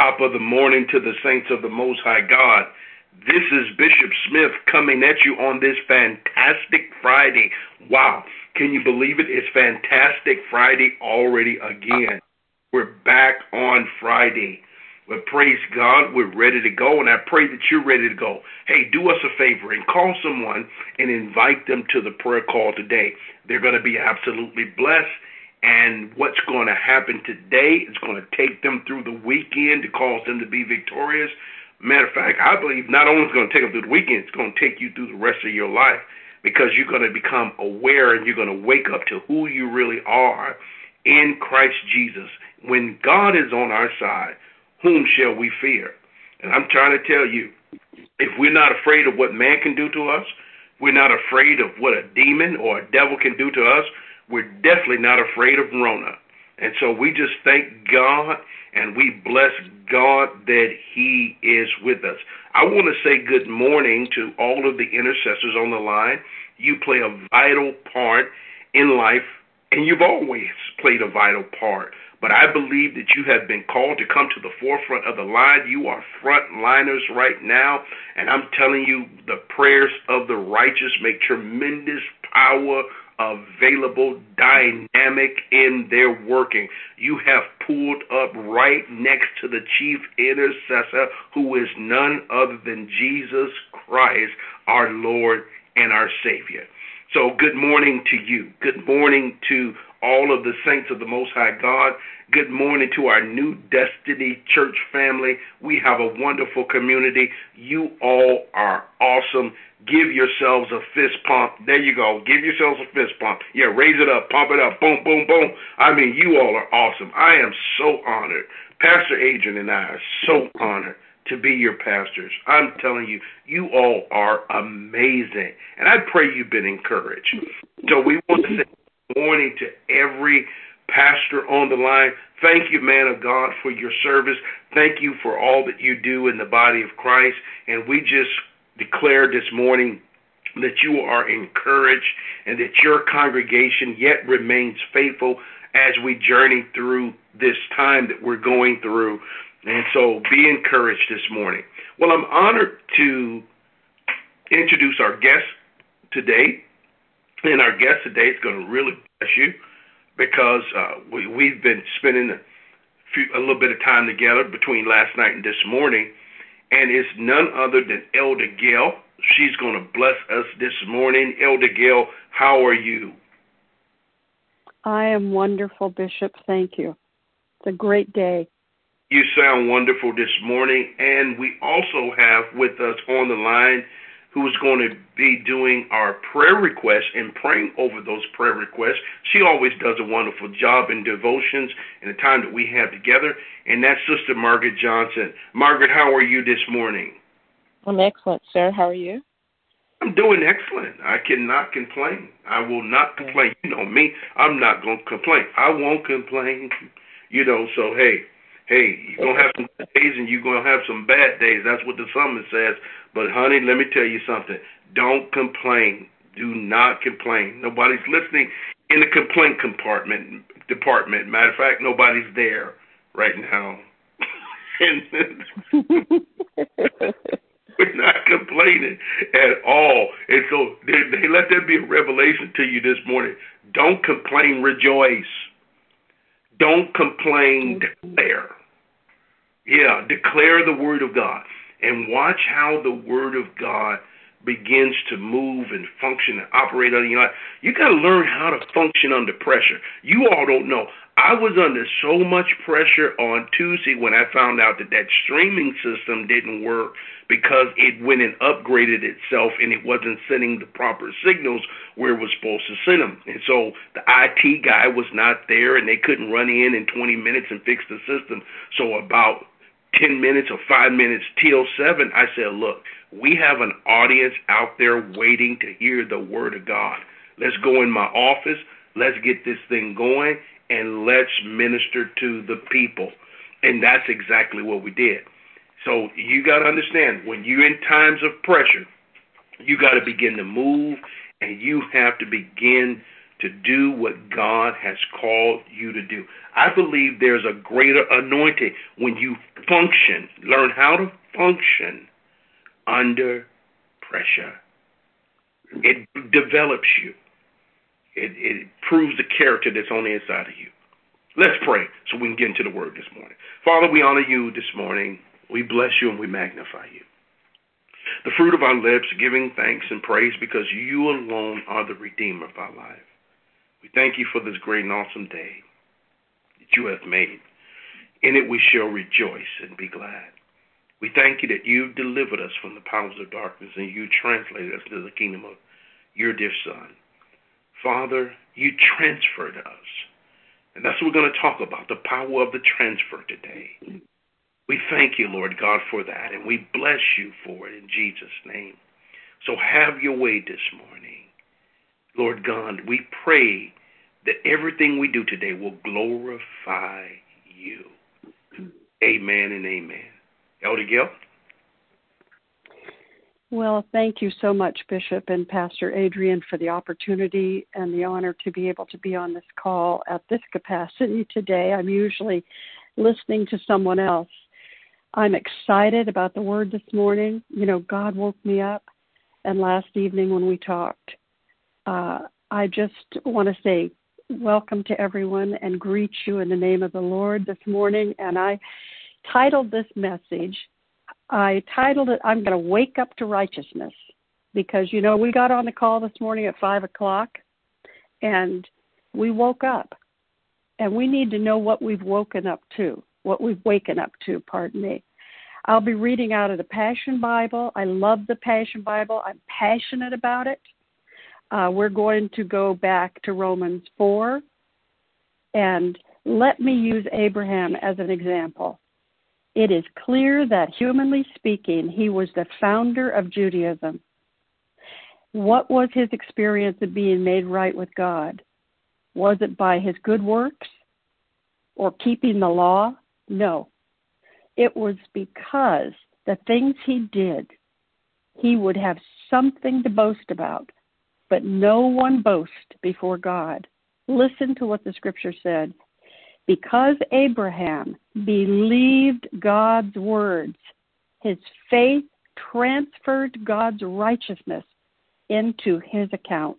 Top of the morning to the saints of the Most High God. This is Bishop Smith coming at you on this fantastic Friday. Wow. Can you believe it? It's fantastic Friday already again. We're back on Friday. But praise God, we're ready to go, and I pray that you're ready to go. Hey, do us a favor and call someone and invite them to the prayer call today. They're going to be absolutely blessed and what's going to happen today is going to take them through the weekend to cause them to be victorious. Matter of fact, I believe not only is going to take them through the weekend, it's going to take you through the rest of your life because you're going to become aware and you're going to wake up to who you really are in Christ Jesus. When God is on our side, whom shall we fear? And I'm trying to tell you, if we're not afraid of what man can do to us, we're not afraid of what a demon or a devil can do to us, we're definitely not afraid of Rona. And so we just thank God and we bless God that He is with us. I want to say good morning to all of the intercessors on the line. You play a vital part in life, and you've always played a vital part. But I believe that you have been called to come to the forefront of the line. You are frontliners right now. And I'm telling you, the prayers of the righteous make tremendous power available, dynamic in their working. You have pulled up right next to the chief intercessor, who is none other than Jesus Christ, our Lord and our Savior. So, good morning to you. Good morning to all of the saints of the Most High God. Good morning to our new Destiny Church family. We have a wonderful community. You all are awesome. Give yourselves a fist pump. There you go. Give yourselves a fist pump. Yeah, raise it up, pump it up, boom, boom, boom. I mean, you all are awesome. I am so honored. Pastor Adrian and I are so honored to be your pastors. I'm telling you, you all are amazing. And I pray you've been encouraged. So we want to say good morning to every pastor on the line. Thank you, man of God, for your service. Thank you for all that you do in the body of Christ. And we just declare this morning that you are encouraged and that your congregation yet remains faithful as we journey through this time that we're going through. And so be encouraged this morning. Well, I'm honored to introduce our guest today. And our guest today is going to really bless you because uh, we, we've been spending a, few, a little bit of time together between last night and this morning, and it's none other than Elder Gail. She's going to bless us this morning. Elder Gail, how are you? I am wonderful, Bishop. Thank you. It's a great day. You sound wonderful this morning, and we also have with us on the line who is going to be doing our prayer requests and praying over those prayer requests. She always does a wonderful job in devotions and the time that we have together, and that's Sister Margaret Johnson. Margaret, how are you this morning? I'm excellent, sir. How are you? I'm doing excellent. I cannot complain. I will not complain. You know me. I'm not going to complain. I won't complain. You know, so hey, hey, you're going to have some good days and you're going to have some bad days. That's what the summons says. But honey, let me tell you something. Don't complain. Do not complain. Nobody's listening in the complaint compartment department. Matter of fact, nobody's there right now. We're not complaining at all. And so they, they let that be a revelation to you this morning. Don't complain, rejoice. Don't complain, declare. Yeah, declare the word of God and watch how the Word of God begins to move and function and operate under your life. You got to learn how to function under pressure. You all don't know. I was under so much pressure on Tuesday when I found out that that streaming system didn't work because it went and upgraded itself and it wasn't sending the proper signals where it was supposed to send them. And so the IT guy was not there and they couldn't run in in 20 minutes and fix the system. So about 10 minutes or five minutes till seven, I said, look, we have an audience out there waiting to hear the word of God. Let's go in my office. Let's get this thing going and let's minister to the people. And that's exactly what we did. So you got to understand when you're in times of pressure, you got to begin to move and you have to begin to do what God has called you to do. I believe there's a greater anointing when you function, learn how to function under pressure. It develops you. It, it proves the character that's on the inside of you. Let's pray so we can get into the word this morning. Father, we honor you this morning. We bless you and we magnify you. The fruit of our lips, giving thanks and praise because you alone are the Redeemer of our life. We thank you for this great and awesome day that you have made. In it we shall rejoice and be glad. We thank you that you've delivered us from the powers of darkness and you translated us into the kingdom of your dear Son. Father, you transferred us. And that's what we're going to talk about the power of the transfer today. We thank you, Lord God, for that, and we bless you for it in Jesus' name. So have your way this morning. Lord God, we pray that everything we do today will glorify you. Amen and amen. Elder Gil? Well, thank you so much, Bishop and Pastor Adrian, for the opportunity and the honor to be able to be on this call at this capacity today. I'm usually listening to someone else. I'm excited about the word this morning. You know, God woke me up, and last evening when we talked, uh, I just want to say welcome to everyone and greet you in the name of the Lord this morning. And I titled this message, I titled it, I'm going to wake up to righteousness. Because, you know, we got on the call this morning at 5 o'clock and we woke up. And we need to know what we've woken up to, what we've waken up to, pardon me. I'll be reading out of the Passion Bible. I love the Passion Bible. I'm passionate about it. Uh, we're going to go back to Romans 4. And let me use Abraham as an example. It is clear that, humanly speaking, he was the founder of Judaism. What was his experience of being made right with God? Was it by his good works or keeping the law? No. It was because the things he did, he would have something to boast about, but no one boast before God. Listen to what the scripture said because Abraham believed God's words, his faith transferred God's righteousness into his account.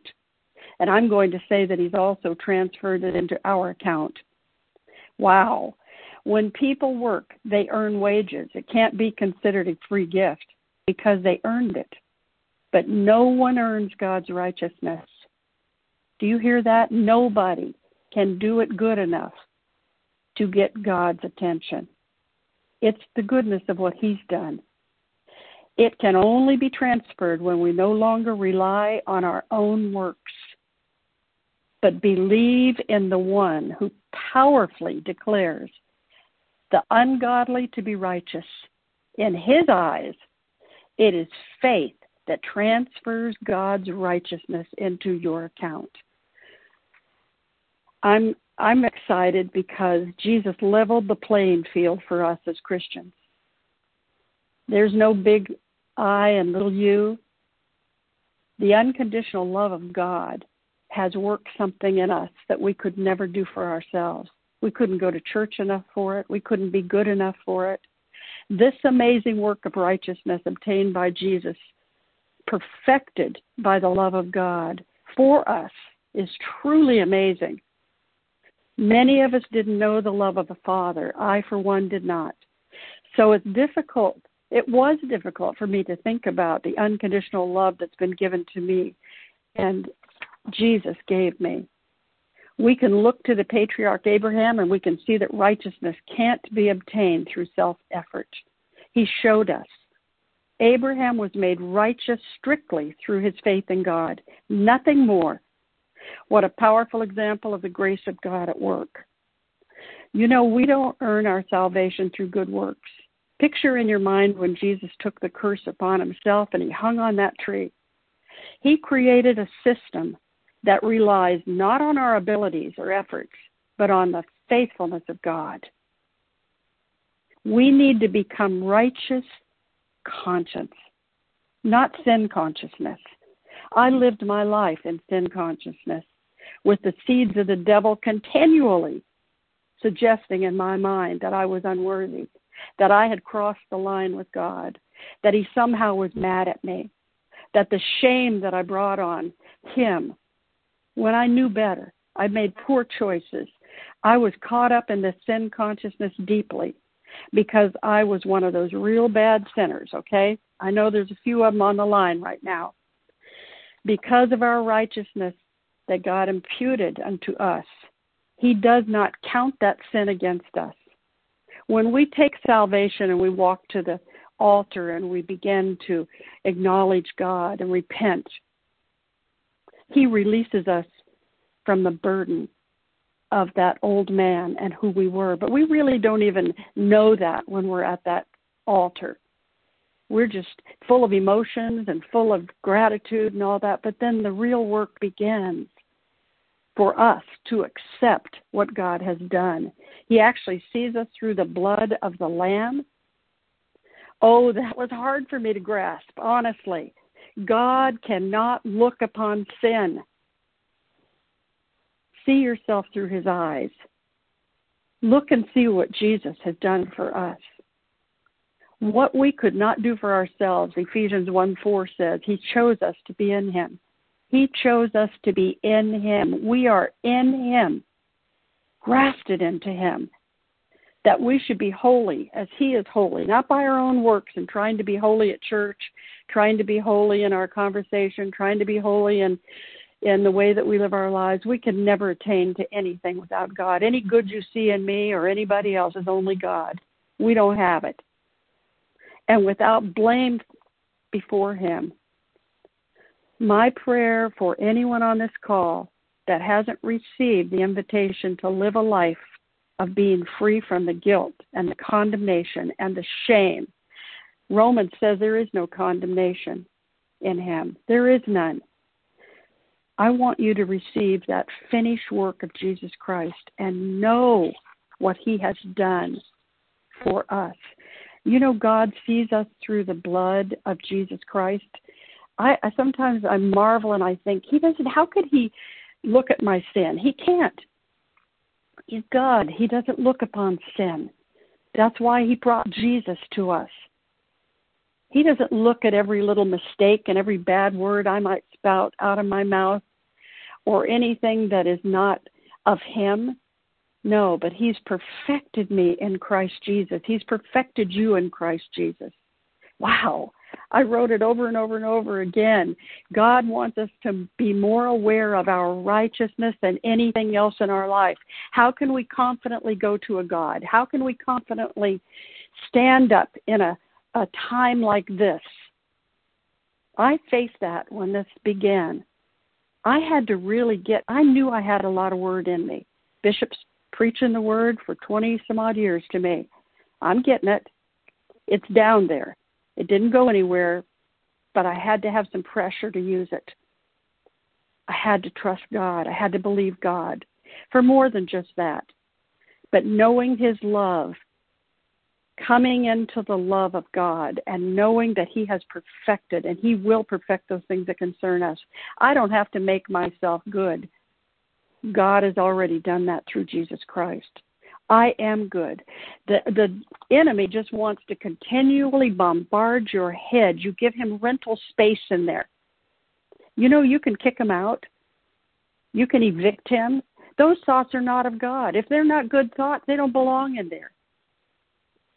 And I'm going to say that he's also transferred it into our account. Wow. When people work, they earn wages. It can't be considered a free gift because they earned it. But no one earns God's righteousness. Do you hear that? Nobody can do it good enough to get God's attention. It's the goodness of what He's done. It can only be transferred when we no longer rely on our own works, but believe in the one who powerfully declares the ungodly to be righteous. In His eyes, it is faith that transfers God's righteousness into your account. I'm I'm excited because Jesus leveled the playing field for us as Christians. There's no big I and little you. The unconditional love of God has worked something in us that we could never do for ourselves. We couldn't go to church enough for it. We couldn't be good enough for it. This amazing work of righteousness obtained by Jesus, perfected by the love of God for us, is truly amazing. Many of us didn't know the love of the Father. I, for one, did not. So it's difficult. It was difficult for me to think about the unconditional love that's been given to me and Jesus gave me. We can look to the patriarch Abraham and we can see that righteousness can't be obtained through self effort. He showed us. Abraham was made righteous strictly through his faith in God, nothing more what a powerful example of the grace of God at work. You know, we don't earn our salvation through good works. Picture in your mind when Jesus took the curse upon himself and he hung on that tree. He created a system that relies not on our abilities or efforts, but on the faithfulness of God. We need to become righteous conscience, not sin consciousness. I lived my life in sin consciousness. with the seeds of the devil continually suggesting in my mind that I was unworthy, that I had crossed the line with God, that He somehow was mad at me, that the shame that I brought on Him when I knew better, I made poor choices. I was caught up in the sin consciousness deeply because I was one of those real bad sinners, okay? I know there's a few of them on the line right now. Because of our righteousness that God imputed unto us, He does not count that sin against us. When we take salvation and we walk to the altar and we begin to acknowledge God and repent, He releases us from the burden of that old man and who we were. But we really don't even know that when we're at that altar. We're just full of emotions and full of gratitude and all that. But then the real work begins for us to accept what God has done. He actually sees us through the blood of the Lamb. Oh, that was hard for me to grasp, honestly. God cannot look upon sin See yourself through his eyes. Look and see what Jesus has done for us. What we could not do for ourselves, Ephesians 1 4 says, He chose us to be in Him. He chose us to be in Him. We are in Him, grafted into Him. That we should be holy as He is holy, not by our own works and trying to be holy at church, trying to be holy in our conversation, trying to be holy in in the way that we live our lives, we can never attain to anything without God. Any good you see in me or anybody else is only God. We don't have it. And without blame before Him, my prayer for anyone on this call that hasn't received the invitation to live a life of being free from the guilt and the condemnation and the shame. Romans says there is no condemnation in Him, there is none. I want you to receive that finished work of Jesus Christ and know what he has done for us. You know, God sees us through the blood of Jesus Christ. I, I sometimes I marvel and I think he doesn't. How could he look at my sin? He can't. He's God. He doesn't look upon sin. That's why he brought Jesus to us. He doesn't look at every little mistake and every bad word I might spout out of my mouth or anything that is not of Him. No, but He's perfected me in Christ Jesus. He's perfected you in Christ Jesus. Wow. I wrote it over and over and over again. God wants us to be more aware of our righteousness than anything else in our life. How can we confidently go to a God? How can we confidently stand up in a, a time like this? I faced that when this began. I had to really get, I knew I had a lot of word in me. Bishop's preaching the word for 20 some odd years to me. I'm getting it. It's down there. It didn't go anywhere, but I had to have some pressure to use it. I had to trust God. I had to believe God for more than just that. But knowing His love coming into the love of God and knowing that He has perfected and He will perfect those things that concern us. I don't have to make myself good. God has already done that through Jesus Christ. I am good. The the enemy just wants to continually bombard your head. You give him rental space in there. You know you can kick him out. You can evict him. Those thoughts are not of God. If they're not good thoughts, they don't belong in there.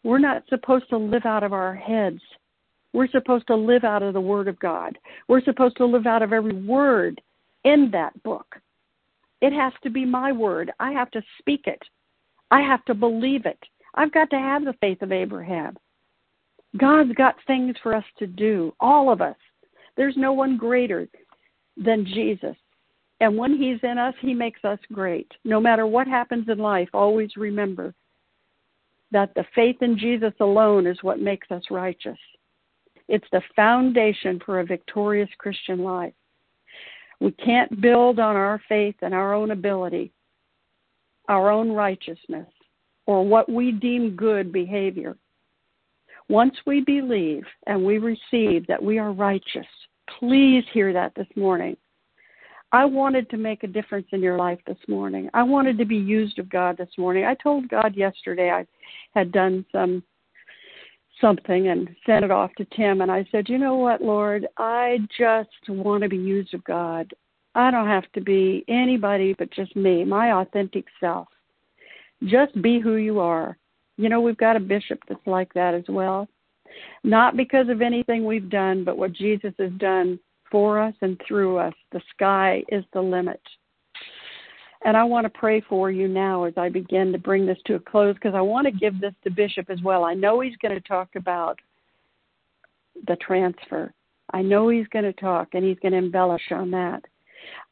We're not supposed to live out of our heads. We're supposed to live out of the Word of God. We're supposed to live out of every word in that book. It has to be my word. I have to speak it. I have to believe it. I've got to have the faith of Abraham. God's got things for us to do, all of us. There's no one greater than Jesus. And when He's in us, He makes us great. No matter what happens in life, always remember that the faith in Jesus alone is what makes us righteous. It's the foundation for a victorious Christian life. We can't build on our faith and our own ability, our own righteousness, or what we deem good behavior. Once we believe and we receive that we are righteous, please hear that this morning. I wanted to make a difference in your life this morning. I wanted to be used of God this morning. I told God yesterday I had done some something and sent it off to Tim and I said, "You know what, Lord? I just want to be used of God. I don't have to be anybody but just me, my authentic self. Just be who you are." You know, we've got a bishop that's like that as well. Not because of anything we've done, but what Jesus has done for us and through us. The sky is the limit. And I want to pray for you now as I begin to bring this to a close because I want to give this to Bishop as well. I know he's going to talk about the transfer. I know he's going to talk and he's going to embellish on that.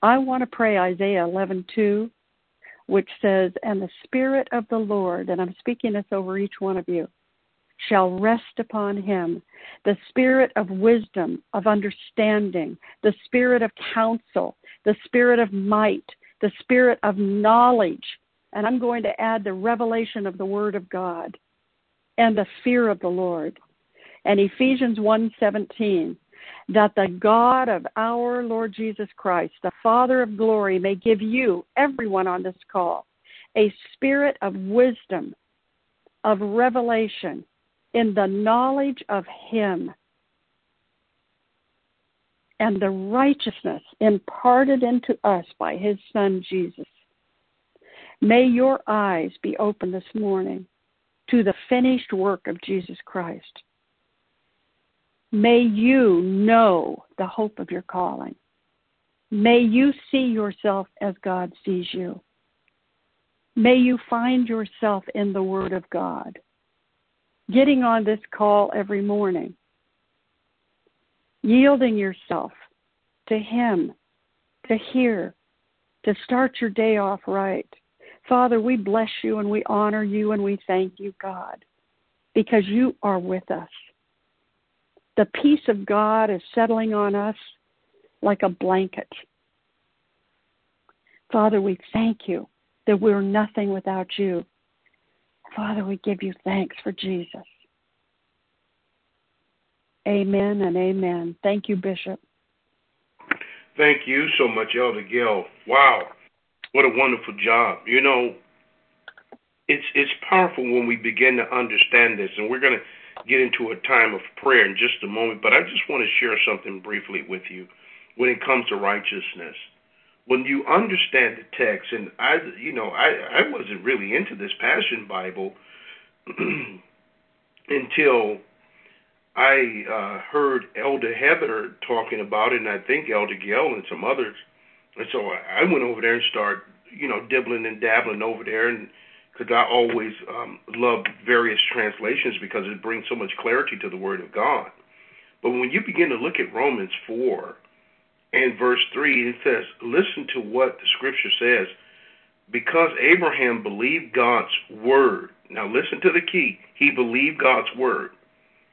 I want to pray Isaiah 11:2 which says and the spirit of the Lord and I'm speaking this over each one of you shall rest upon him the spirit of wisdom, of understanding, the spirit of counsel, the spirit of might, the spirit of knowledge. And I'm going to add the revelation of the Word of God and the fear of the Lord. And Ephesians 1:17 that the God of our Lord Jesus Christ, the Father of glory, may give you, everyone on this call, a spirit of wisdom, of revelation, in the knowledge of Him and the righteousness imparted into us by His Son Jesus. May your eyes be open this morning to the finished work of Jesus Christ. May you know the hope of your calling. May you see yourself as God sees you. May you find yourself in the Word of God getting on this call every morning, yielding yourself to Him, to hear, to start your day off right. Father, we bless you and we honor you and we thank you, God, because you are with us. The peace of God is settling on us like a blanket. Father, we thank you that we're nothing without you. Father, we give you thanks for Jesus. Amen and amen. Thank you, Bishop. Thank you so much, Elder Gill. Wow, what a wonderful job. You know, it's it's powerful when we begin to understand this, and we're going to get into a time of prayer in just a moment. But I just want to share something briefly with you when it comes to righteousness. When you understand the text, and I, you know, I I wasn't really into this Passion Bible until I uh, heard Elder Heather talking about it, and I think Elder Gill and some others. And so I went over there and started, you know, dibbling and dabbling over there, and because I always um, love various translations because it brings so much clarity to the Word of God. But when you begin to look at Romans 4 and verse 3, it says, listen to what the Scripture says. Because Abraham believed God's Word. Now listen to the key. He believed God's Word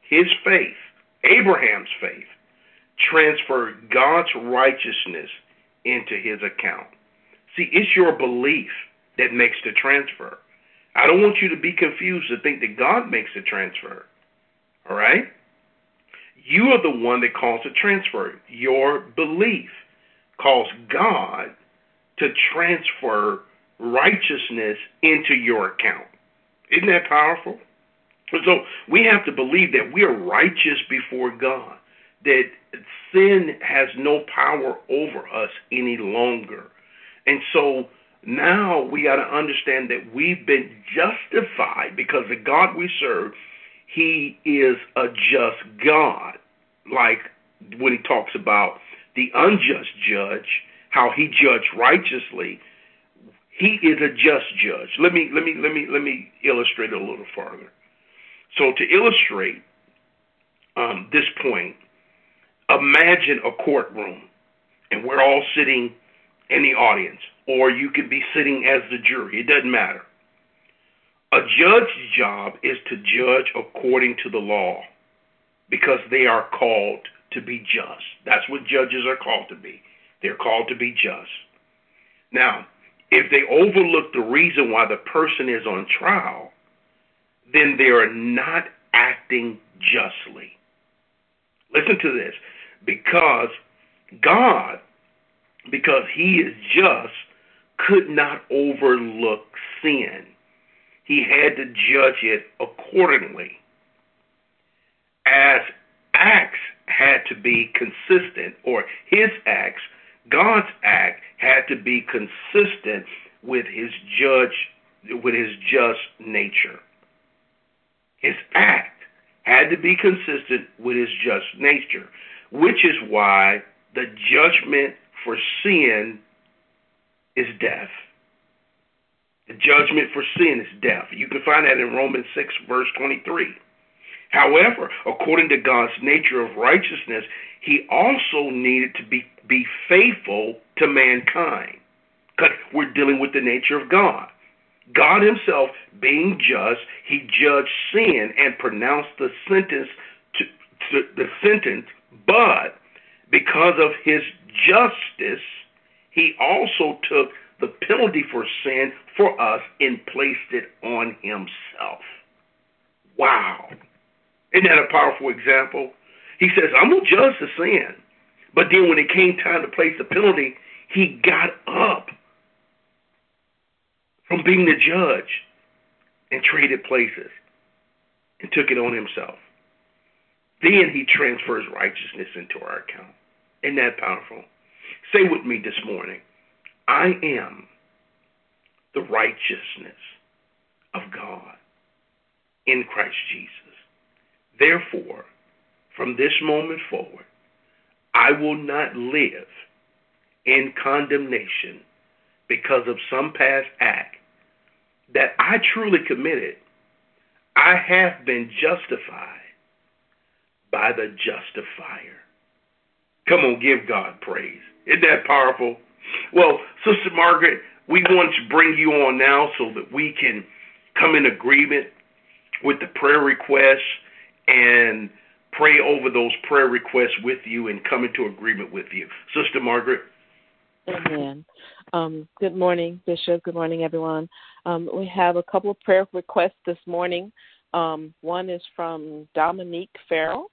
his faith, Abraham's faith, transferred God's righteousness into his account. See, it's your belief that makes the transfer. I don't want you to be confused to think that God makes the transfer. All right? You are the one that calls the transfer. Your belief calls God to transfer righteousness into your account. Isn't that powerful? So we have to believe that we are righteous before God, that sin has no power over us any longer. And so now we got to understand that we've been justified because the God we serve, He is a just God. Like when He talks about the unjust judge, how He judged righteously. He is a just judge. Let me let me let me let me illustrate a little further. So to illustrate um, this point, imagine a courtroom, and we're all sitting in the audience, or you could be sitting as the jury. It doesn't matter. A judge's job is to judge according to the law because they are called to be just. That's what judges are called to be. They're called to be just. Now, if they overlook the reason why the person is on trial, then they are not acting justly. Listen to this. Because God because he is just, could not overlook sin. He had to judge it accordingly. As acts had to be consistent, or his acts, God's act had to be consistent with his judge, with his just nature. His act had to be consistent with his just nature, which is why the judgment for sin is death. The judgment for sin is death. You can find that in Romans 6, verse 23. However, according to God's nature of righteousness, he also needed to be, be faithful to mankind because we're dealing with the nature of God. God himself, being just, he judged sin and pronounced the sentence to, to the sentence, but because of his justice, he also took the penalty for sin for us and placed it on himself. Wow. Isn't that a powerful example? He says, I'm going to judge the sin. But then when it came time to place the penalty, he got up from being the judge and traded places and took it on himself. Then he transfers righteousness into our account. Isn't that powerful? Say with me this morning I am the righteousness of God in Christ Jesus. Therefore, from this moment forward, I will not live in condemnation because of some past act that I truly committed. I have been justified by the justifier. Come on, give God praise. Isn't that powerful? Well, Sister Margaret, we want to bring you on now so that we can come in agreement with the prayer requests and pray over those prayer requests with you and come into agreement with you. Sister Margaret. Amen. Um, good morning, Bishop. Good morning, everyone. Um, we have a couple of prayer requests this morning. Um, one is from Dominique Farrell,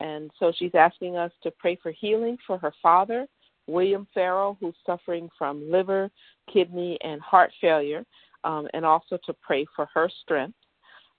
and so she's asking us to pray for healing for her father, William Farrell, who's suffering from liver, kidney, and heart failure, um, and also to pray for her strength.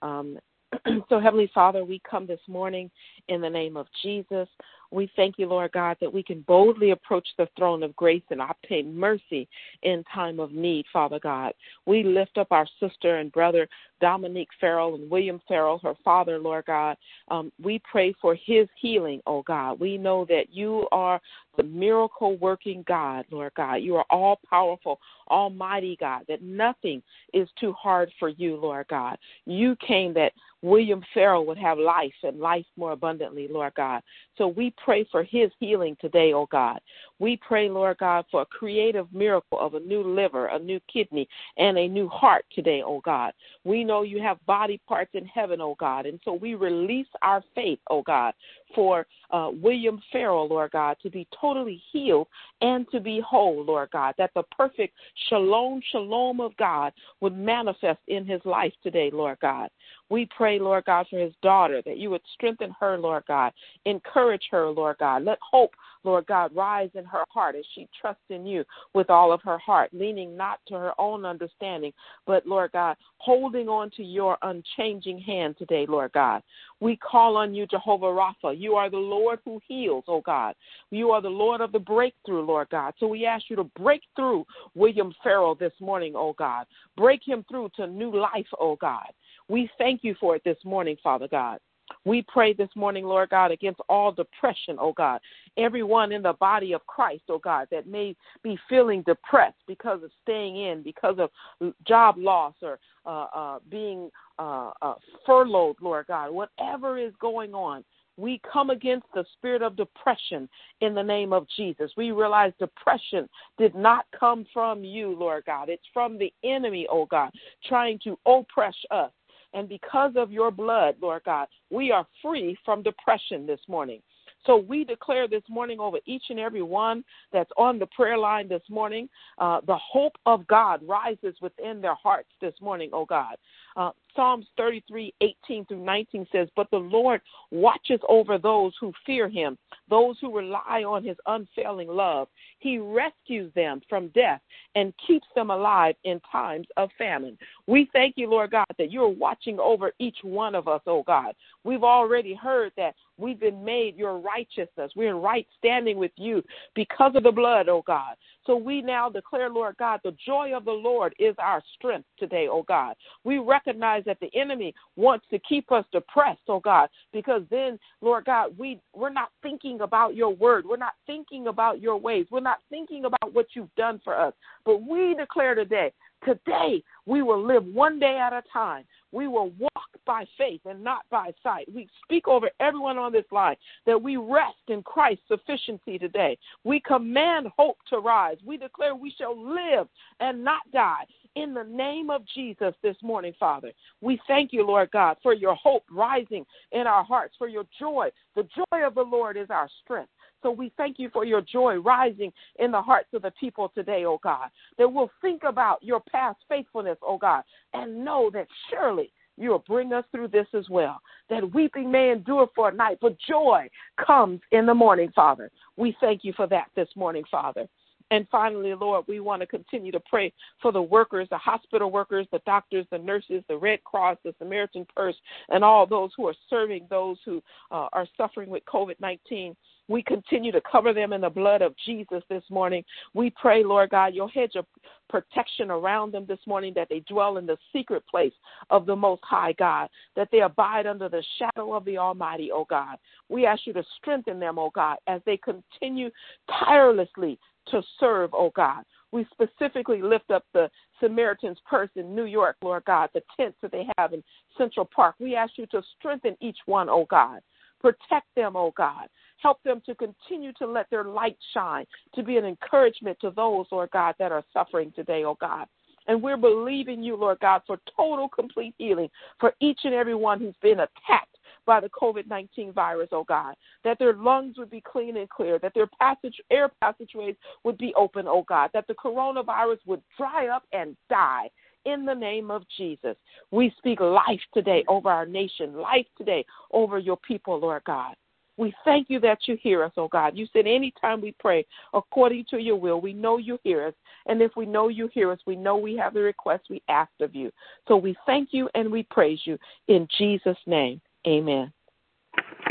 Um, so, Heavenly Father, we come this morning in the name of Jesus. We thank you, Lord God, that we can boldly approach the throne of grace and obtain mercy in time of need, Father God. We lift up our sister and brother Dominique Farrell and William Farrell, her father, Lord God. Um, we pray for his healing, oh God. We know that you are the miracle working God, Lord God. You are all powerful, almighty God, that nothing is too hard for you, Lord God. You came that William Farrell would have life and life more abundantly, Lord God. So we pray for his healing today, oh God. We pray, Lord God, for a creative miracle of a new liver, a new kidney, and a new heart today, oh God. We know you have body parts in heaven, oh God. And so we release our faith, oh God, for uh, William Farrell, Lord God, to be totally healed and to be whole, Lord God, that the perfect shalom, shalom of God would manifest in his life today, Lord God. We pray, Lord God, for his daughter, that you would strengthen her, Lord God, encourage her, Lord God. Let hope, Lord God, rise in her heart as she trusts in you with all of her heart, leaning not to her own understanding, but, Lord God, holding on to your unchanging hand today, Lord God. We call on you, Jehovah Rapha. You are the Lord who heals, oh God. You are the Lord of the breakthrough, Lord God. So we ask you to break through William Farrell this morning, oh God. Break him through to new life, oh God. We thank you for it this morning, Father God. We pray this morning, Lord God, against all depression, oh God. Everyone in the body of Christ, oh God, that may be feeling depressed because of staying in, because of job loss or uh, uh, being uh, uh furloughed, Lord God. Whatever is going on, we come against the spirit of depression in the name of Jesus. We realize depression did not come from you, Lord God. It's from the enemy, oh God, trying to oppress us. And because of your blood, Lord God, we are free from depression this morning. So we declare this morning over each and every one that's on the prayer line this morning, uh, the hope of God rises within their hearts this morning, oh God. Uh, Psalms 33, 18 through 19 says, But the Lord watches over those who fear him, those who rely on his unfailing love. He rescues them from death and keeps them alive in times of famine. We thank you, Lord God, that you're watching over each one of us, oh God. We've already heard that we've been made your righteousness. We're in right standing with you because of the blood, oh God. So we now declare, Lord God, the joy of the Lord is our strength today, oh God. We recognize that the enemy wants to keep us depressed, oh God, because then, Lord God, we we're not thinking about your word. We're not thinking about your ways. We're not thinking about what you've done for us. But we declare today Today, we will live one day at a time. We will walk by faith and not by sight. We speak over everyone on this line that we rest in Christ's sufficiency today. We command hope to rise. We declare we shall live and not die in the name of Jesus this morning, Father. We thank you, Lord God, for your hope rising in our hearts, for your joy. The joy of the Lord is our strength. So we thank you for your joy rising in the hearts of the people today, oh God, that we'll think about your past faithfulness, oh God, and know that surely you will bring us through this as well. That weeping may endure for a night, but joy comes in the morning, Father. We thank you for that this morning, Father. And finally, Lord, we want to continue to pray for the workers, the hospital workers, the doctors, the nurses, the Red Cross, the Samaritan Purse, and all those who are serving those who uh, are suffering with COVID 19. We continue to cover them in the blood of Jesus this morning. We pray, Lord God, your hedge of protection around them this morning, that they dwell in the secret place of the Most High God, that they abide under the shadow of the Almighty, O God. We ask you to strengthen them, O God, as they continue tirelessly to serve, oh God. We specifically lift up the Samaritan's Purse in New York, Lord God, the tents that they have in Central Park. We ask you to strengthen each one, oh God. Protect them, oh God. Help them to continue to let their light shine, to be an encouragement to those, Lord God, that are suffering today, oh God. And we're believing you, Lord God, for total, complete healing for each and every one who's been attacked by the COVID 19 virus, oh God, that their lungs would be clean and clear, that their passage, air passageways would be open, oh God, that the coronavirus would dry up and die in the name of Jesus. We speak life today over our nation, life today over your people, Lord God. We thank you that you hear us, oh God. You said anytime we pray according to your will, we know you hear us. And if we know you hear us, we know we have the request we asked of you. So we thank you and we praise you in Jesus' name. Amen.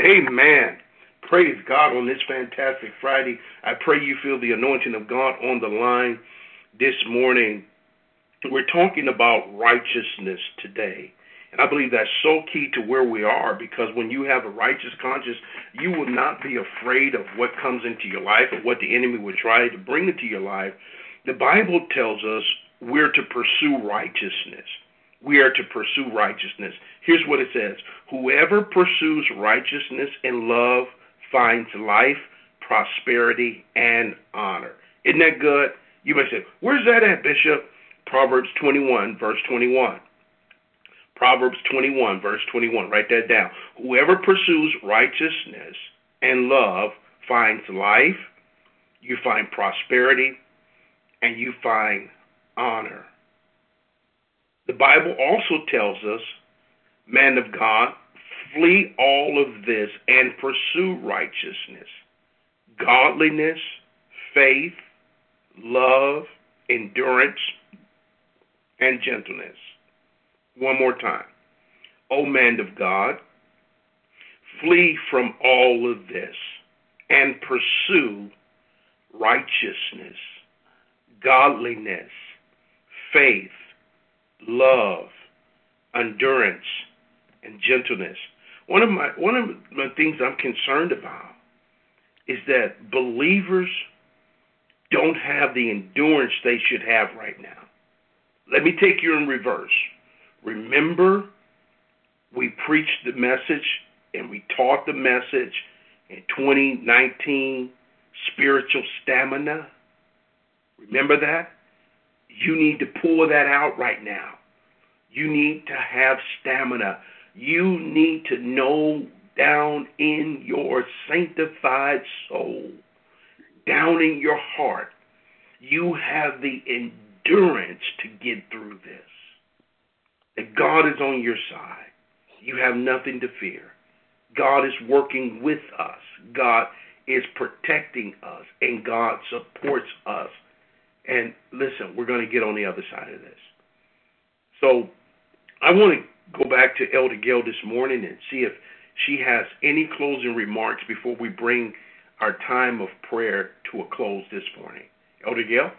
Amen. Praise God on this fantastic Friday. I pray you feel the anointing of God on the line this morning. We're talking about righteousness today. And I believe that's so key to where we are because when you have a righteous conscience, you will not be afraid of what comes into your life or what the enemy would try to bring into your life. The Bible tells us we're to pursue righteousness we are to pursue righteousness. Here's what it says Whoever pursues righteousness and love finds life, prosperity, and honor. Isn't that good? You may say, Where's that at, Bishop? Proverbs 21, verse 21. Proverbs 21, verse 21. Write that down. Whoever pursues righteousness and love finds life, you find prosperity, and you find honor. The Bible also tells us, man of God, flee all of this and pursue righteousness, godliness, faith, love, endurance, and gentleness. One more time. O man of God, flee from all of this and pursue righteousness, godliness, faith, love, endurance, and gentleness. One of my one of the things I'm concerned about is that believers don't have the endurance they should have right now. Let me take you in reverse. Remember, we preached the message and we taught the message in 2019 spiritual stamina. Remember that? You need to pull that out right now. You need to have stamina. You need to know down in your sanctified soul, down in your heart, you have the endurance to get through this. That God is on your side. You have nothing to fear. God is working with us. God is protecting us, and God supports us. And listen, we're going to get on the other side of this. So I want to go back to Elder Gail this morning and see if she has any closing remarks before we bring our time of prayer to a close this morning. Elder Gail?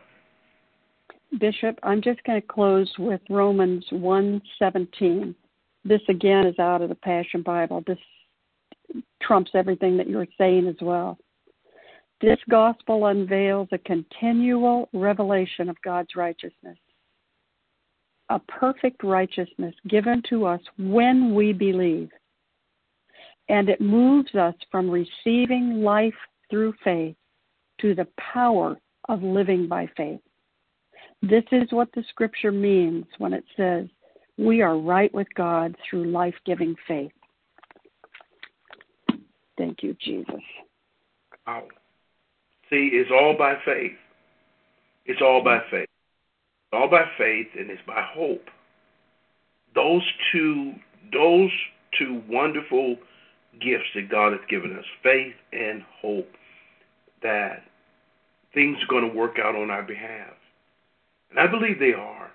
Bishop, I'm just going to close with Romans 1:17. This again is out of the Passion Bible. This trumps everything that you're saying as well. This gospel unveils a continual revelation of God's righteousness, a perfect righteousness given to us when we believe. And it moves us from receiving life through faith to the power of living by faith. This is what the scripture means when it says, We are right with God through life giving faith. Thank you, Jesus. Wow. See, it's all by faith. It's all by faith. It's all by faith and it's by hope. Those two those two wonderful gifts that God has given us, faith and hope, that things are going to work out on our behalf. And I believe they are.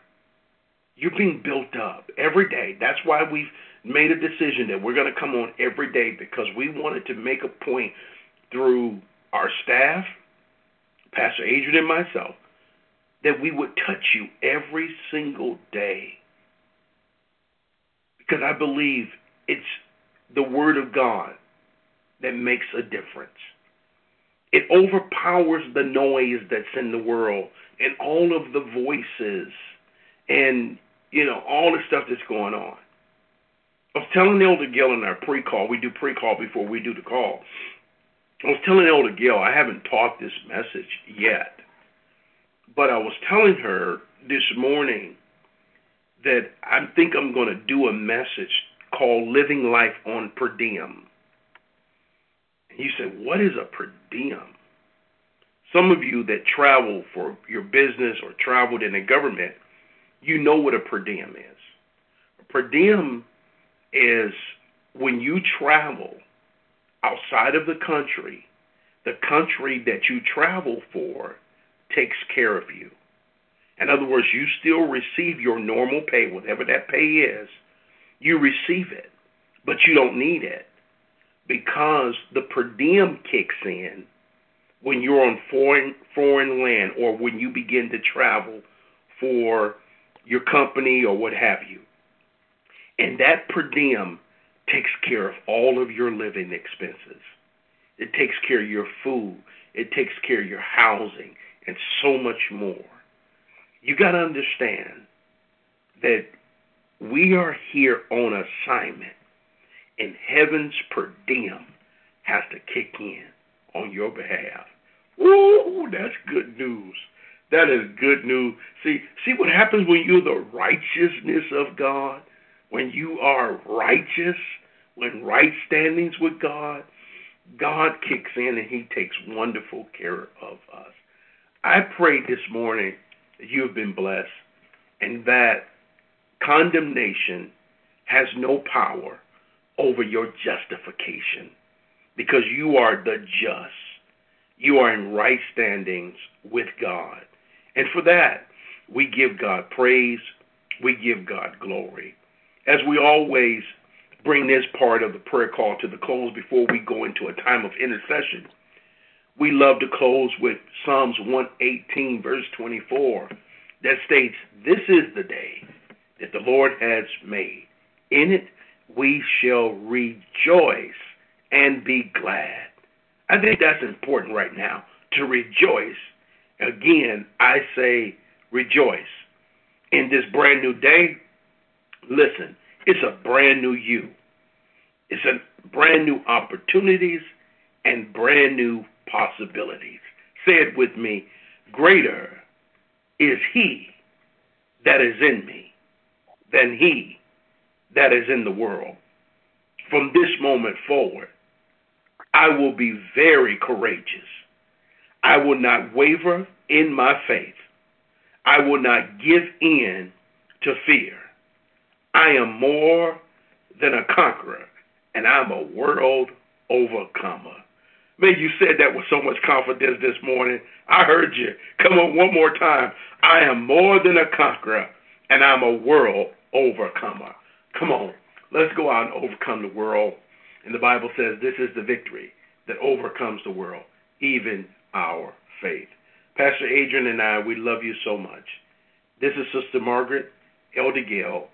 You're being built up every day. That's why we've made a decision that we're going to come on every day because we wanted to make a point through our staff, Pastor Adrian, and myself, that we would touch you every single day. Because I believe it's the Word of God that makes a difference. It overpowers the noise that's in the world and all of the voices and, you know, all the stuff that's going on. I was telling Elder Gill in our pre-call, we do pre-call before we do the call. I was telling Elder Gill, I haven't taught this message yet, but I was telling her this morning that I think I'm going to do a message called Living Life on Per Diem. You say, what is a per diem? Some of you that travel for your business or traveled in the government, you know what a per diem is. A per diem is when you travel outside of the country, the country that you travel for takes care of you. In other words, you still receive your normal pay, whatever that pay is, you receive it, but you don't need it because the per diem kicks in when you're on foreign foreign land or when you begin to travel for your company or what have you. And that per diem takes care of all of your living expenses. It takes care of your food. It takes care of your housing and so much more. You got to understand that we are here on assignment and heaven's per diem has to kick in on your behalf. Woo, that's good news. That is good news. See, see what happens when you're the righteousness of God, when you are righteous, when right standings with God, God kicks in and He takes wonderful care of us. I pray this morning that you have been blessed and that condemnation has no power over your justification because you are the just. You are in right standings with God. And for that, we give God praise. We give God glory. As we always bring this part of the prayer call to the close before we go into a time of intercession, we love to close with Psalms 118, verse 24, that states, This is the day that the Lord has made. In it we shall rejoice and be glad. I think that's important right now to rejoice. Again, I say rejoice. In this brand new day, listen, it's a brand new you. It's a brand new opportunities and brand new possibilities. Say it with me. Greater is he that is in me than he that is in the world. From this moment forward, I will be very courageous. I will not waver in my faith. I will not give in to fear. I am more than a conqueror, and I'm a world overcomer. Man, you said that with so much confidence this morning. I heard you. Come on, one more time. I am more than a conqueror, and I'm a world overcomer. Come on, let's go out and overcome the world. And the Bible says this is the victory that overcomes the world, even our faith. Pastor Adrian and I, we love you so much. This is Sister Margaret, Elder Gail,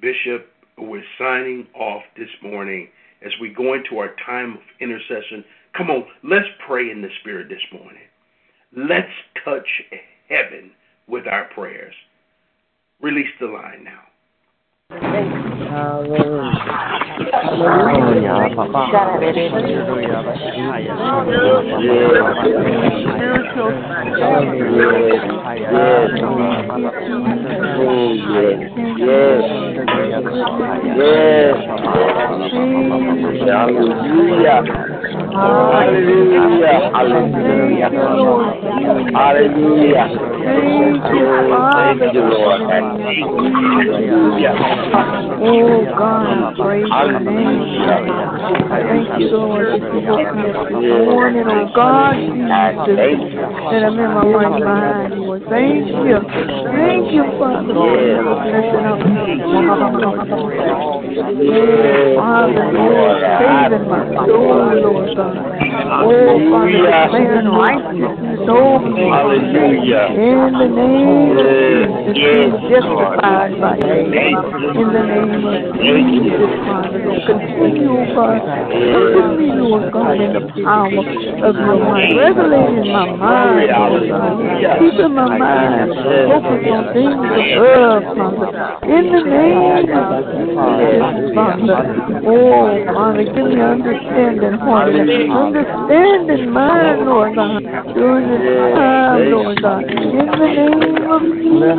Bishop. We're signing off this morning as we go into our time of intercession. Come on, let's pray in the Spirit this morning. Let's touch heaven with our prayers. Release the line now. Hallelujah. Hallelujah. Hallelujah. Hallelujah. Hallelujah. Hallelujah. Thank you, Lord. Oh God, praise your name. Thank you, Lord, this morning, oh God, Jesus, that I'm in my right mind, Lord. Thank you. Thank you, Father, us. Father, Lord, saving my soul, Lord God. Hallelujah. In the name of Jesus, justified by faith. In the name of Jesus, continue, Lord God, in the power of your mind, regulating my mind, keeping my mind focused on things above, Father. In the name of Jesus, Father. Oh, Father, give me understanding, and understanding mind, Lord God, during this time, Lord God. In the name of Jesus,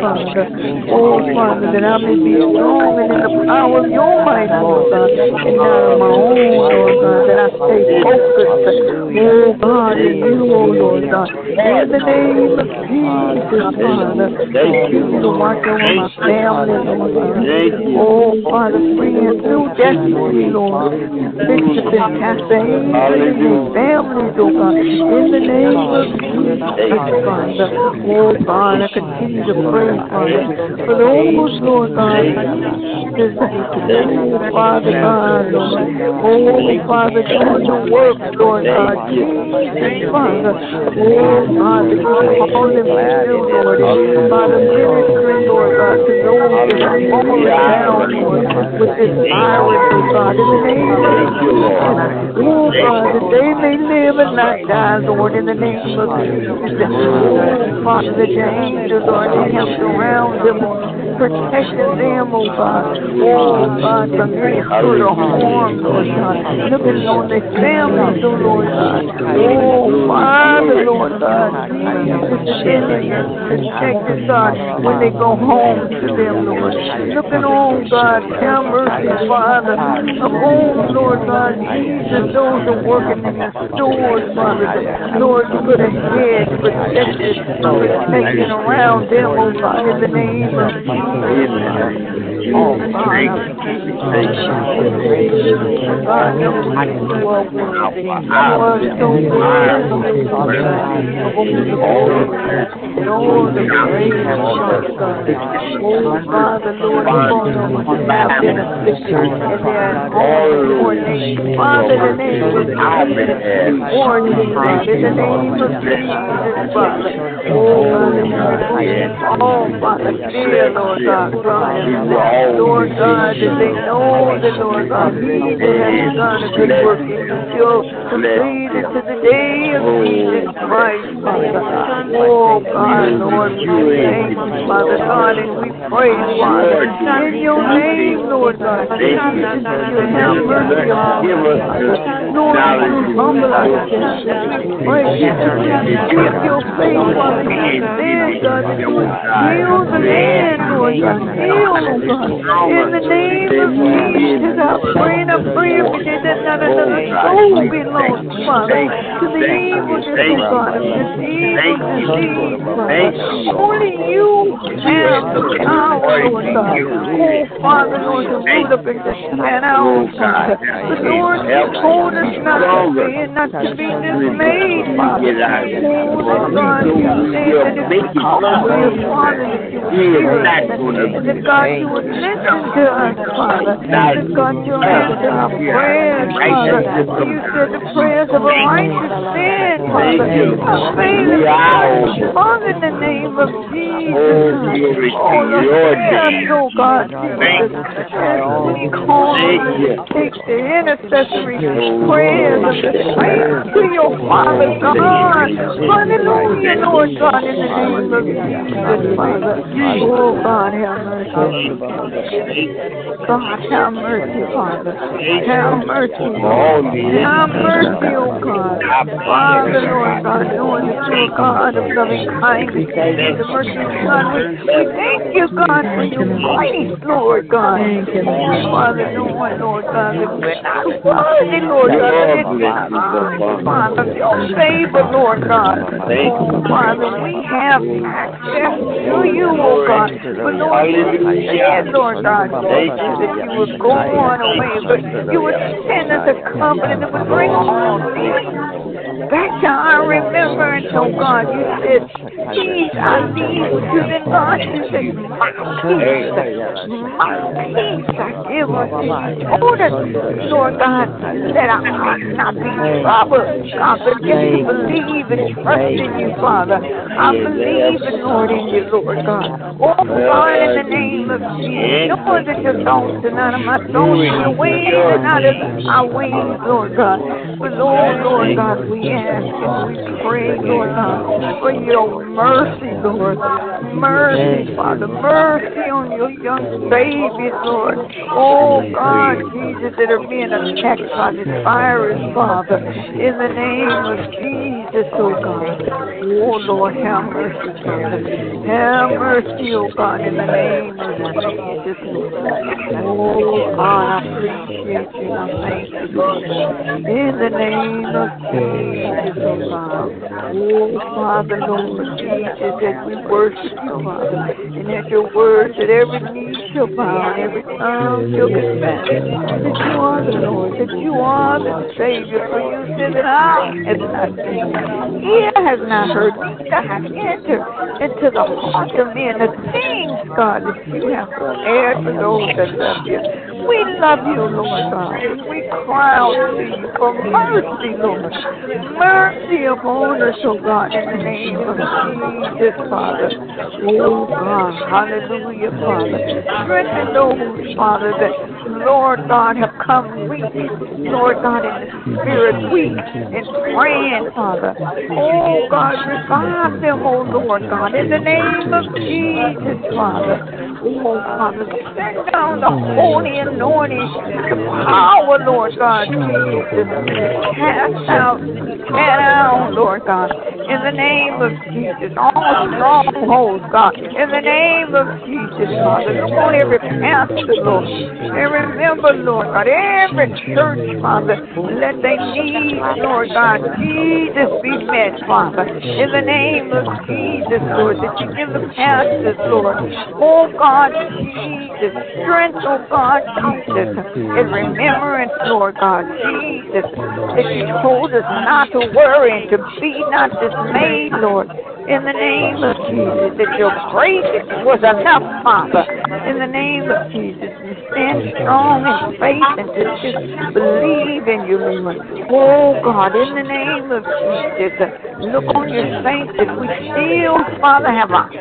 Father. Oh, Father, that I may be strong and in the power of your might, Lord God, and not of my own, Lord God, that I stay focused, oh God, in you, oh Lord God. In the name of Jesus, Father, continue to watch over my family, Lord God. Oh, Father, friends, new destiny, Lord. Bishop and Pastor Angel and families, oh God. In the name of Jesus, Father. Oh, God, I continue to pray, Father, for those, Lord God, Father God, Lord. Oh, Father, doing your work, Lord God. Father. Oh, God, that you call them to do, Lord. Father, ministering, Lord God, to those that are falling down, Lord, with this virus, oh God. In the name of Jesus. Oh, God, that they may live and not die, Lord, in the name of Jesus. Father, that your angels are encamped around them, protecting them, oh God. Oh, God, from any hurt or harm, Lord God. Looking on their families, oh Lord God. Oh, Father, Lord God. Defending and protecting, God, when they go home to them, Lord. Looking on, God, have mercy, Father, upon, Lord God, Jesus, those are working in the stores, Father. Lord, put a head hedge, protected, protection around them, oh in the name of Jesus. Oh, Father, thank you. God, you are worthy. You are so worthy. Oh, the praise, Father God. Oh, Father, Lord, upon them have been afflicted, and they are all coordinated. Father, the name of Jesus, coordinated, God, in the name of Jesus, Father. Oh, God, oh, Father, dear Lord God, from them. Lord God, that they know that, Lord God, He that has done a good work until completed to the day of Jesus Christ, Father. Oh, God, Lord, we thank you, Father God, and we praise, Father, in your name, Lord God. You have mercy upon us, Lord, humble ourselves. Pray with your faith, Father. Then, God, you heal the land, Lord God. Heal, oh God. In the name of Jesus, I pray and I pray that not another soul be lost, Father, to the oh God, of this evil disease. Only you have the power, Lord God. Oh, Father, Lord, to root up and stand out, Father. But Lord, us not to fear, not to be dismayed, Father. Oh, Lord God, you said that it's power, Father, that you hear and that God, you would listen to us, Father. God, you answer our prayers, Father. You said the prayers of a righteous man, Father, much. Father, in the name of Jesus. Oh, Lord, oh God, we call take the intercessory prayers of the saints to your Father God. Hallelujah, Lord God, in the name of Jesus, Father. Oh God, have mercy. God, have mercy, Father. Have mercy, Lord. Have mercy, oh God. Father, Lord God, knowing that you are God of loving kindness and the mercy of God, we, we thank you, God, for your grace, Lord God. Father, knowing, Lord God, that we're not worthy, Lord God, that it's not, Father, your favor, Lord God. Oh, Father, we have access to you, oh God. But Lord, said, Lord God, that you would go on away, but you would send us a covenant that would bring all things back to our remembrance, oh God. You said, Peace I with you, then God, you said, My peace, my peace I give unto you. Told us, Lord God, that I might not be troubled. God, but just to believe and trust in you, Father. I believe and Lord in you, Lord God. Oh God, in the name of Jesus, know that your thoughts are not of my thoughts, and your ways are not of our ways, Lord God. But Lord, Lord God, we and we pray, Lord God, for your mercy, Lord. Mercy, Father. Mercy on your young babies, Lord. Oh God, Jesus, that are being attacked by this virus, Father. In the name of Jesus, oh God. Oh Lord, have mercy, Father. Have mercy, oh God, in the name of Jesus. Oh God, I appreciate you. I thank you, Lord. In the name of Jesus, oh God. Oh Father, Lord Jesus, that we worship you, Father. And that your word that every knee shall bow and every tongue shall confess that you are the Lord, that you are the Savior. For you said that I have not seen, ear has not heard, neither have entered into the heart of men the things, God, that you have prepared for those that love you. We love you, Lord God. We cry out to you for mercy, Lord. Mercy upon us, oh God, in the name of Jesus, Father. Oh God, hallelujah, Father. Strengthen those, Father, that, Lord God, have come weak, Lord God, in the spirit, weak and praying, Father. Oh God, revive them, oh Lord God, in the name of Jesus, Father. Oh Father, send down the holy anointing, power, Lord God, Jesus. Cast out, tear down, Lord God, in the name of Jesus. All strongholds, God, in the name of Jesus, Father. Look on every pastor, Lord. And remember, Lord God, every church, Father, let they need, Lord God, Jesus be met, Father. In the name of Jesus, Lord, that you give the pastors, Lord. Oh God, Jesus, strength, oh God, Jesus, in remembrance, Lord God, Jesus, that you told us not to worry and to be not dismayed, Lord. In the name of Jesus, that your grace was enough, Father. In the name of Jesus, we stand strong in faith and to just believe in you. Oh God, in the name of Jesus, look on your saints that we still, Father, have an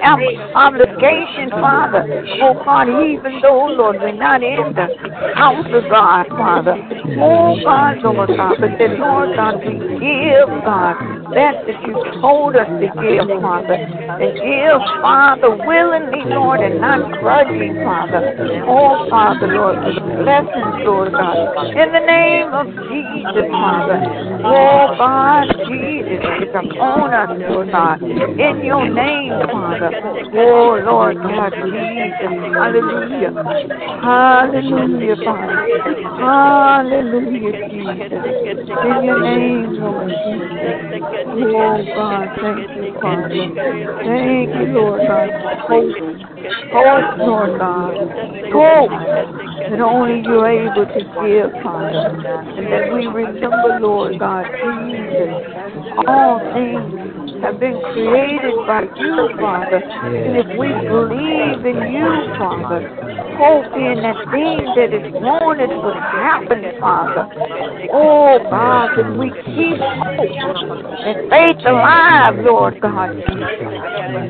obligation, Father. Oh God, even though, Lord, we're not in the house of God, Father. Oh God, Lord God, but that, Lord God, we give, God, that that you told us to give, Father. And give, Father, willingly, Lord, and not grudging, Father. Oh, Father, Lord, blessings, Lord God. In the name of Jesus, Father. Oh, God, Jesus, is upon us, Lord God. In your name, Father. Oh, Lord God, Jesus. Hallelujah. Hallelujah, Father. Hallelujah, Jesus. In your name, Lord Jesus. Oh, God, thank you, Father. Thank you, Lord God. Hope, hope, Lord God. Hope that only you're able to give, Father. And that we remember, Lord God, Jesus, all things have been created by you, Father. And if we believe in you, Father, hope in that thing that is wanted will happen, Father. Oh, God, that we keep hope and faith alive, Lord God.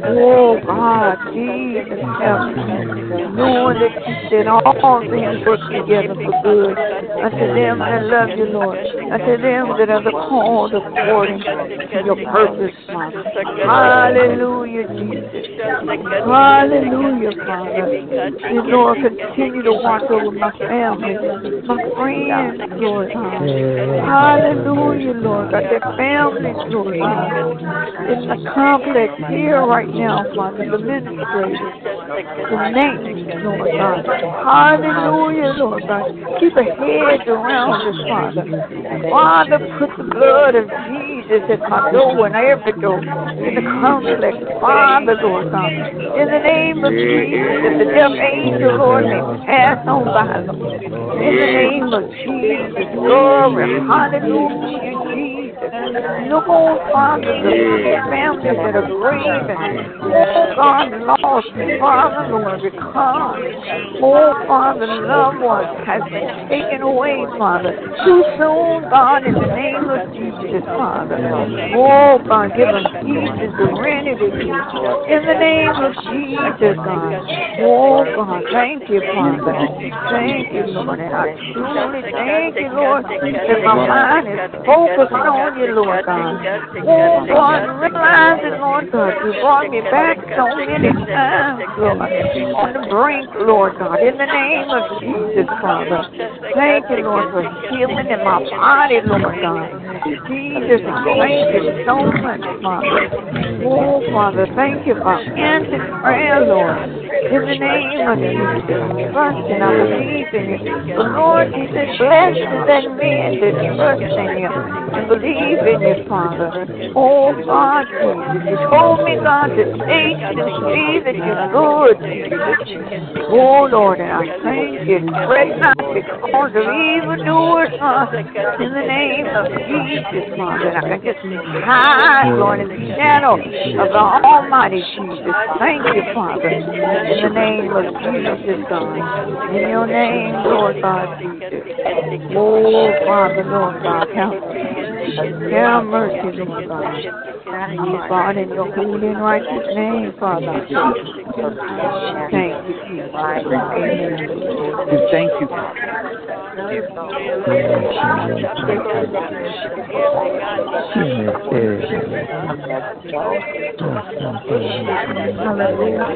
Oh, God, Jesus, help me. Knowing that you said all things work together for good unto them that love you, Lord, unto them that are the called according to your purpose, Father. Hallelujah, Jesus. Hallelujah, Father. You, Lord, continue to watch over my family, my friends, Lord. Hallelujah, Lord God. Their families, Lord God. In the complex here right now, Father, the administrators, the names, Lord God. Hallelujah, Lord God. Keep a hedge around us, Father. Father, put the blood of Jesus at my door and every door in the complex. Father, Lord God. In the name of Jesus, the deaf angel, Lord, may pass on by them. In the name of Jesus. Glory. Hallelujah, Jesus. Look on, Father, the families that are grieving. Oh, God, lost. Father, Lord, because, oh, Father, loved ones has been taken away, Father. Too soon, God, in the name of Jesus, Father. Oh, God, give us peace and serenity. In the name of Jesus, God. Oh, God, thank you, Father. Thank you, Lord. And I truly thank you, Lord, that my mind is focused on you, Lord God. Oh, God, realizing, Lord God, you brought me back so many times, Lord, on the brink, Lord God, in the name of Jesus, Father. Thank you, Lord, for healing in my body, Lord God. Jesus, thank you so much, Father. Oh, Father, thank you for answered prayer, Lord. In the name of Jesus, trust and I believe in you. The Lord, He said, blessed is that man that trusts in you and believe in you, Father. Oh, God, Jesus, you told me, God, to taste and see that you're good. Oh, Lord, and I thank you. Fret not because of evildoers, Father. In the name of Jesus, Father. And I can just hide, Lord, in the shadow of the Almighty Jesus. Thank you, Father. In the name of Jesus, God. In your name, Lord God, Jesus. Oh, Father, Lord God, help me. Have mercy, Lord God. Lord God, in your holy and righteous name, Father. Thank you, Amen. Thank you, Hallelujah.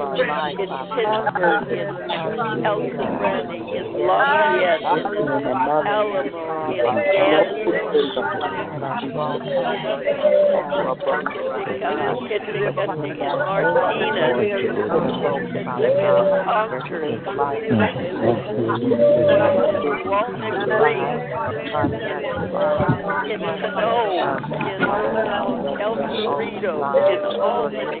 Brandy is tender, is Elsie Brandy is lovely, is Eleanor, is Angelica, Martina, Walter Green, is Cano, is El Cerrito, is Albany.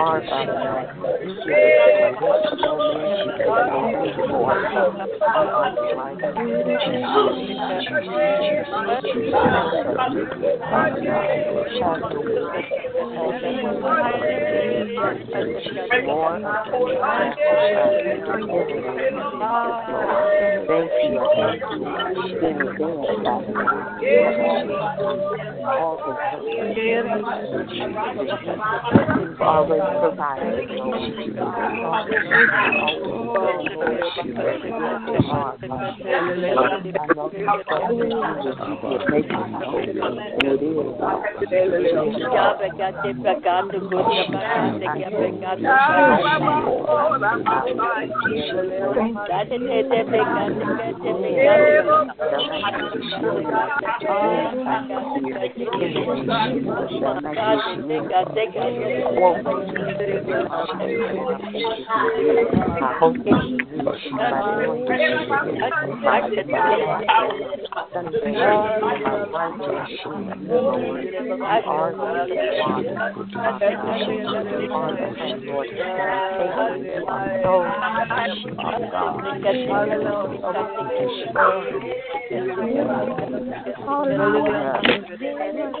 are, Thank you, 请我 all is always provided. Thank you thank you. God, Hallelujah. Thank.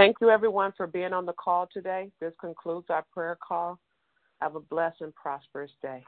Thank you, everyone, for being on the call today. This concludes our prayer call. Have a blessed and prosperous day.